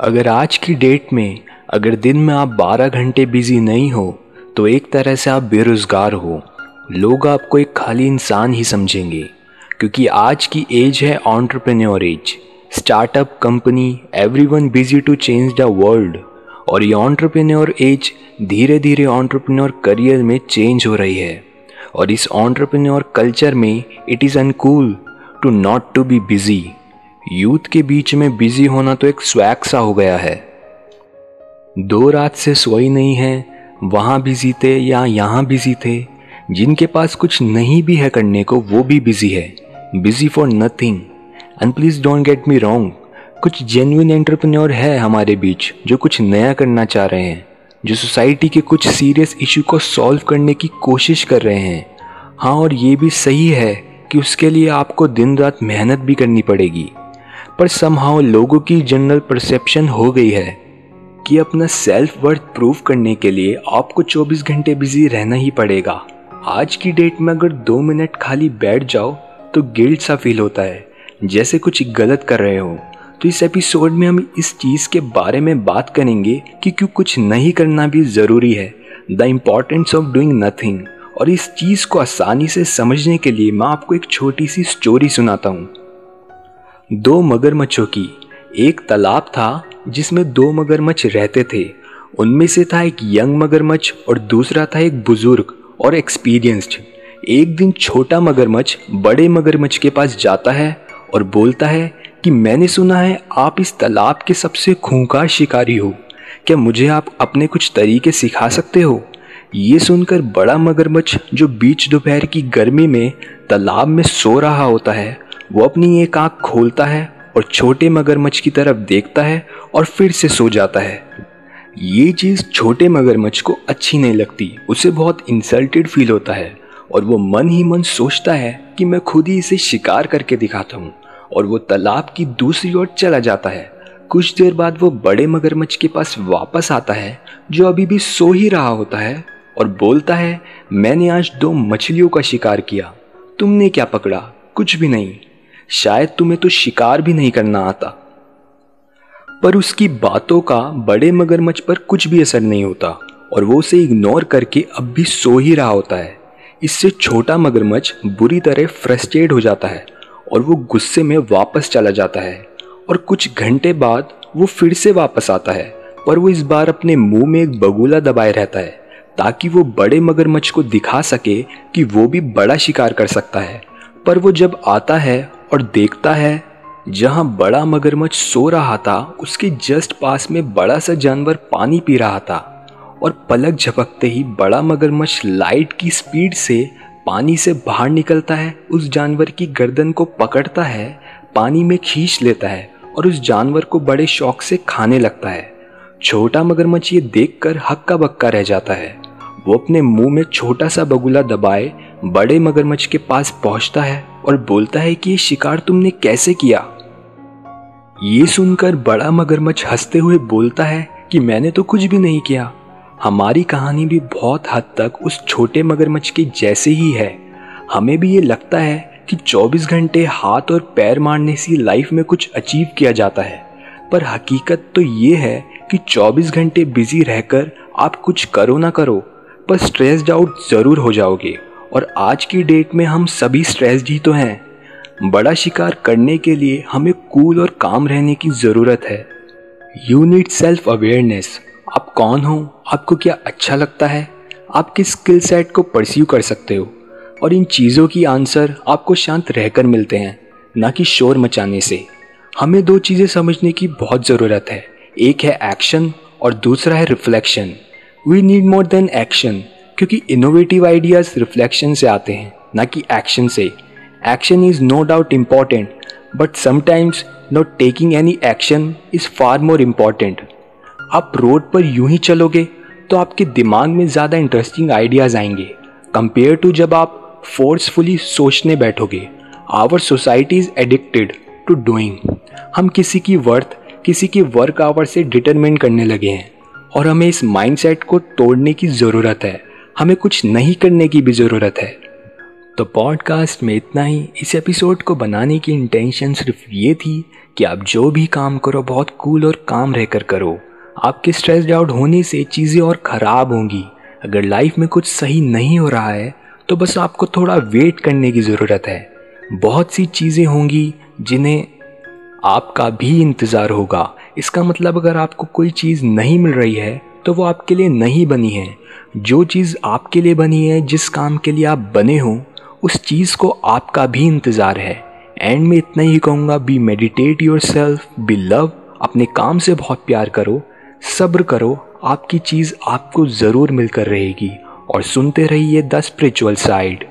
अगर आज की डेट में, अगर दिन में आप 12 घंटे बिज़ी नहीं हो तो एक तरह से आप बेरोज़गार हो। लोग आपको एक खाली इंसान ही समझेंगे, क्योंकि आज की एज है entrepreneur age startup company everyone busy to change the world और ये ऑन्टरप्रेन्योर एज धीरे धीरे ऑन्टरप्रेन्योर करियर में चेंज हो रही है। और इस ऑन्टरप्रेन्योर कल्चर में it is uncool to not to be busy youth के बीच में बिज़ी होना तो एक स्वैग सा हो गया है। दो रात से सोई नहीं है, वहाँ बिज़ी थे या यहाँ बिज़ी थे, जिनके पास कुछ नहीं भी है करने को, वो भी बिज़ी है। Busy for nothing and please don't get me wrong कुछ जेन्यून एंटरप्रेन्योर है हमारे बीच, जो कुछ नया करना चाह रहे हैं, जो सोसाइटी के कुछ सीरियस इशू को सॉल्व करने की कोशिश कर रहे हैं। हाँ और ये भी सही है कि उसके लिए आपको दिन रात मेहनत भी करनी पड़ेगी। पर समहाउ लोगों की जनरल परसेप्शन हो गई है कि अपना सेल्फ वर्थ प्रूव करने के लिए आपको 24 घंटे बिज़ी रहना ही पड़ेगा। आज की डेट में अगर दो मिनट खाली बैठ जाओ तो गिल्ट सा फील होता है, जैसे कुछ गलत कर रहे हो। तो इस एपिसोड में हम इस चीज़ के बारे में बात करेंगे कि क्यों कुछ नहीं करना भी ज़रूरी है। The importance of doing nothing और इस चीज़ को आसानी से समझने के लिए मैं आपको एक छोटी सी स्टोरी सुनाता हूँ। दो मगरमच्छों की। एक तालाब था जिसमें दो मगरमच्छ रहते थे। उनमें से था एक यंग मगरमच्छ और दूसरा था एक बुज़ुर्ग और एक्सपीरियंस्ड। एक दिन छोटा मगरमच्छ बड़े मगरमच्छ के पास जाता है और बोलता है कि, मैंने सुना है आप इस तालाब के सबसे खूंखार शिकारी हो। क्या मुझे आप अपने कुछ तरीके सिखा सकते हो? ये सुनकर बड़ा मगरमच्छ, जो बीच दोपहर की गर्मी में तालाब में सो रहा होता है वो अपनी एक आँख खोलता है और छोटे मगरमच्छ की तरफ़ देखता है और फिर से सो जाता है। ये चीज़ छोटे मगरमच्छ को अच्छी नहीं लगती, उसे बहुत इंसल्टेड फील होता है और वो मन ही मन सोचता है कि मैं खुद ही इसे शिकार करके दिखाता हूँ और वो तालाब की दूसरी ओर चला जाता है। कुछ देर बाद वो बड़े मगरमच्छ के पास वापस आता है, जो अभी भी सो ही रहा होता है और बोलता है, मैंने आज दो मछलियों का शिकार किया, तुमने क्या पकड़ा? कुछ भी नहीं। शायद तुम्हें तो शिकार भी नहीं करना आता। पर उसकी बातों का बड़े मगरमच्छ पर कुछ भी असर नहीं होता, और वो उसे इग्नोर करके अब भी सो ही रहा होता है। इससे छोटा मगरमच्छ बुरी तरह फ्रस्ट्रेट हो जाता है, और वो गुस्से में वापस चला जाता है, और कुछ घंटे बाद वो फिर से वापस आता है, पर वो इस बार अपने मुँह में एक बगुला दबाए रहता है, ताकि वो बड़े मगरमच्छ को दिखा सके कि वो भी बड़ा शिकार कर सकता है। पर वो जब आता है और देखता है, जहाँ बड़ा मगरमच्छ सो रहा था, उसके जस्ट पास में बड़ा सा जानवर पानी पी रहा था। और पलक झपकते ही बड़ा मगरमच्छ लाइट की स्पीड से पानी से बाहर निकलता है, उस जानवर की गर्दन को पकड़ता है, पानी में खींच लेता है और उस जानवर को बड़े शौक से खाने लगता है। छोटा मगरमच्छ ये देखकर हक्का बक्का रह जाता है। वो अपने मुँह में छोटा सा बगुला दबाए बड़े मगरमच्छ के पास पहुँचता है। और बोलता है कि शिकार तुमने कैसे किया? ये सुनकर बड़ा मगरमच्छ हँसते हुए बोलता है कि मैंने तो कुछ भी नहीं किया। हमारी कहानी भी बहुत हद तक उस छोटे मगरमच्छ के जैसे ही है। हमें भी ये लगता है कि 24 घंटे हाथ और पैर मारने से लाइफ में कुछ अचीव किया जाता है। पर हकीकत तो ये है कि 24 घंटे बिज़ी रहकर आप कुछ करो ना करो, पर स्ट्रेस्ड आउट ज़रूर हो जाओगे। और आज की डेट में हम सभी स्ट्रेस जी तो हैं। बड़ा शिकार करने के लिए हमें कूल और काम रहने की ज़रूरत है। यू नीड सेल्फ अवेयरनेस आप कौन हो? आपको क्या अच्छा लगता है? आप किस स्किल सेट को परस्यू कर सकते हो? और इन चीज़ों की आंसर आपको शांत रहकर मिलते हैं, ना कि शोर मचाने से। हमें दो चीज़ें समझने की बहुत ज़रूरत है। एक है एक्शन और दूसरा है reflection we need more than action क्योंकि इनोवेटिव आइडियाज़ रिफ्लेक्शन से आते हैं, ना कि एक्शन से। Action is no doubt important but sometimes not taking any action is far more important आप रोड पर यूँ ही चलोगे तो आपके दिमाग में ज़्यादा इंटरेस्टिंग आइडियाज़ आएँगे। कंपेयर टू जब आप फोर्सफुली सोचने बैठोगे। Our society is addicted to doing हम किसी की वर्थ किसी की वर्क आवर से डिटरमिन करने लगे हैं। और हमें इस माइंडसेट को तोड़ने की ज़रूरत है। हमें कुछ नहीं करने की भी ज़रूरत है। तो पॉडकास्ट में इतना ही। इस एपिसोड को बनाने की इंटेंशन सिर्फ़ ये थी कि आप जो भी काम करो, बहुत कूल और काम रहकर करो। आपके स्ट्रेस्ड आउट होने से चीज़ें और ख़राब होंगी। अगर लाइफ में कुछ सही नहीं हो रहा है तो बस आपको थोड़ा वेट करने की ज़रूरत है। बहुत सी चीज़ें होंगी जिन्हें आपका भी इंतज़ार होगा। इसका मतलब अगर आपको कोई चीज़ नहीं मिल रही है तो वो आपके लिए नहीं बनी है। जो चीज़ आपके लिए बनी है, जिस काम के लिए आप बने हो, उस चीज़ को आपका भी इंतज़ार है। एंड में इतना ही कहूँगा be meditate yourself be love अपने काम से बहुत प्यार करो, सब्र करो, आपकी चीज़ आपको ज़रूर मिलकर रहेगी। और सुनते रहिए द स्पिरिचुअल साइड